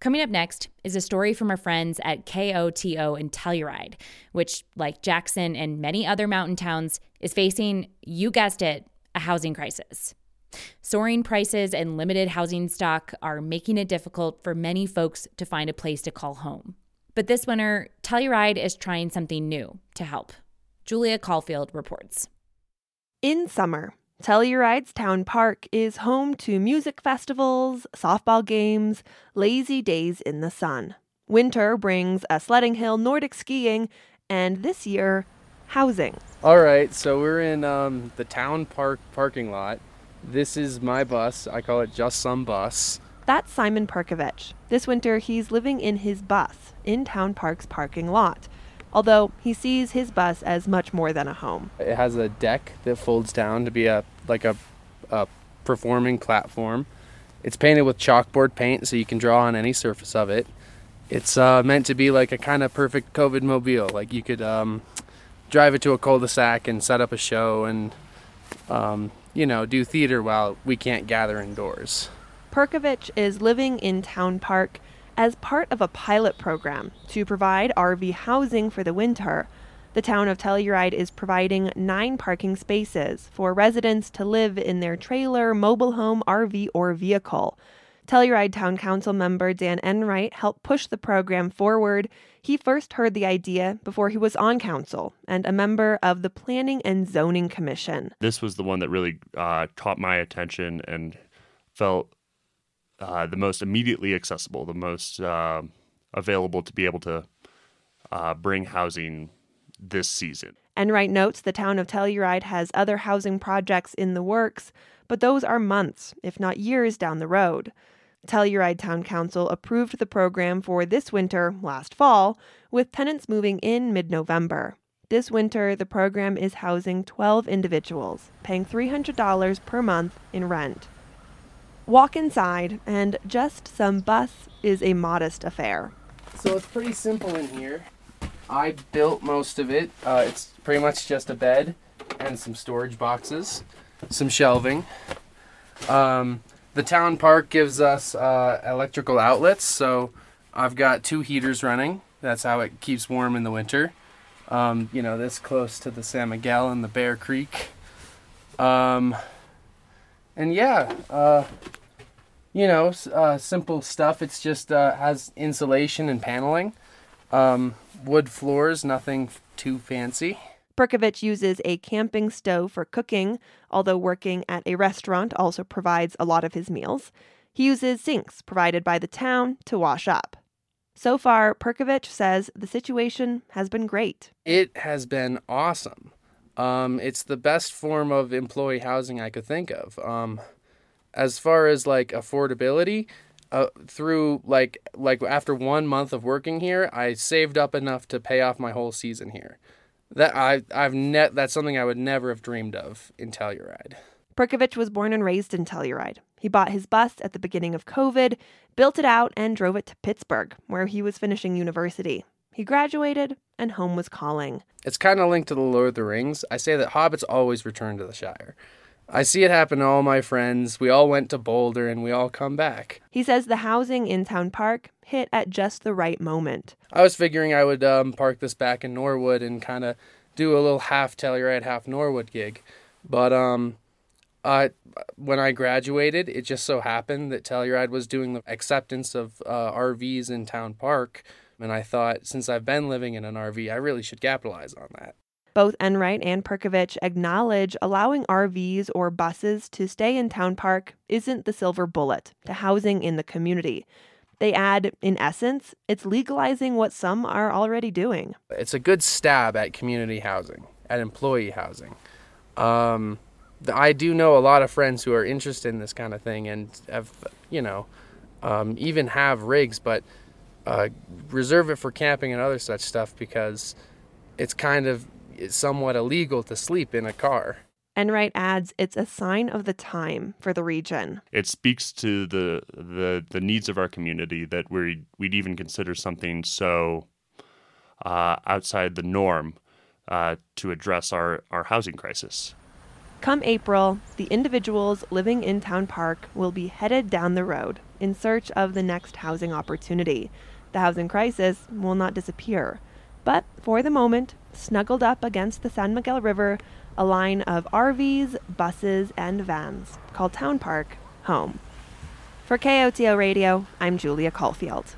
Coming up next is a story from our friends at KOTO in Telluride, which, like Jackson and many other mountain towns, is facing, you guessed it, a housing crisis. Soaring prices and limited housing stock are making it difficult for many folks to find a place to call home. But this winter, Telluride is trying something new to help. Julia Caulfield reports. In summer, Telluride's town park is home to music festivals, softball games, lazy days in the sun. Winter brings a sledding hill, Nordic skiing, and this year, housing. All right, so we're in um, the town park parking lot. This is my bus. I call it Just Some Bus. That's Simon Perkovich. This winter, he's living in his bus in Town Park's parking lot. Although he sees his bus as much more than a home. It has a deck that folds down to be a like a, a performing platform. It's painted with chalkboard paint, so you can draw on any surface of it. It's uh, meant to be like a kind of perfect COVID mobile. Like you could um, drive it to a cul-de-sac and set up a show and um, you know do theater while we can't gather indoors. Perkovich is living in Town Park as part of a pilot program to provide RV housing for the winter. The town of Telluride is providing nine parking spaces for residents to live in their trailer, mobile home, RV, or vehicle. Telluride Town Council member Dan Enright helped push the program forward. He first heard the idea before he was on council and a member of the Planning and Zoning Commission. This was the one that really uh, caught my attention and felt uh, the most immediately accessible, the most uh, available to be able to uh, bring housing this season. Enright notes the town of Telluride has other housing projects in the works, but those are months, if not years, down the road. Telluride Town Council approved the program for this winter last fall, with tenants moving in mid November. This winter, the program is housing 12 individuals, paying $300 per month in rent. Walk inside, and just some bus is a modest affair. So it's pretty simple in here. I built most of it. Uh, it's pretty much just a bed and some storage boxes, some shelving. Um, the town park gives us uh, electrical outlets, so I've got two heaters running. That's how it keeps warm in the winter. Um, you know, this close to the San Miguel and the Bear Creek. Um, and yeah, uh, you know, uh, simple stuff. It's just uh, has insulation and paneling, um, wood floors, nothing too fancy. Perkovich uses a camping stove for cooking, although working at a restaurant also provides a lot of his meals. He uses sinks provided by the town to wash up. So far, Perkovich says the situation has been great. It has been awesome. Um, it's the best form of employee housing I could think of. Um, as far as like affordability uh, through like like after one month of working here i saved up enough to pay off my whole season here. That i i've net that's something i would never have dreamed of in telluride. Perkovich was born and raised in telluride. He bought his bus at the beginning of covid built it out and drove it to pittsburgh where he was finishing university. He graduated and home was calling. It's kind of linked to the lord of the rings. I say that hobbits always return to the shire I see it happen to all my friends. We all went to Boulder and we all come back. He says the housing in Town Park hit at just the right moment. I was figuring I would um, park this back in Norwood and kind of do a little half Telluride, half Norwood gig. But um, uh, when I graduated, it just so happened that Telluride was doing the acceptance of uh, RVs in Town Park. And I thought, since I've been living in an RV, I really should capitalize on that. Both Enright and Perkovich acknowledge allowing RVs or buses to stay in Town Park isn't the silver bullet to housing in the community. They add, in essence, it's legalizing what some are already doing. It's a good stab at community housing, at employee housing. Um, I do know a lot of friends who are interested in this kind of thing and have, you know, um, even have rigs, but uh, reserve it for camping and other such stuff because it's kind of it's somewhat illegal to sleep in a car. Enright adds it's a sign of the time for the region. It speaks to the the, the needs of our community that we we'd even consider something so uh, outside the norm uh, to address our, our housing crisis. Come April, the individuals living in Town Park will be headed down the road in search of the next housing opportunity. The housing crisis will not disappear. But for the moment, snuggled up against the San Miguel River, a line of RVs, buses, and vans called Town Park home. For KOTO Radio, I'm Julia Caulfield.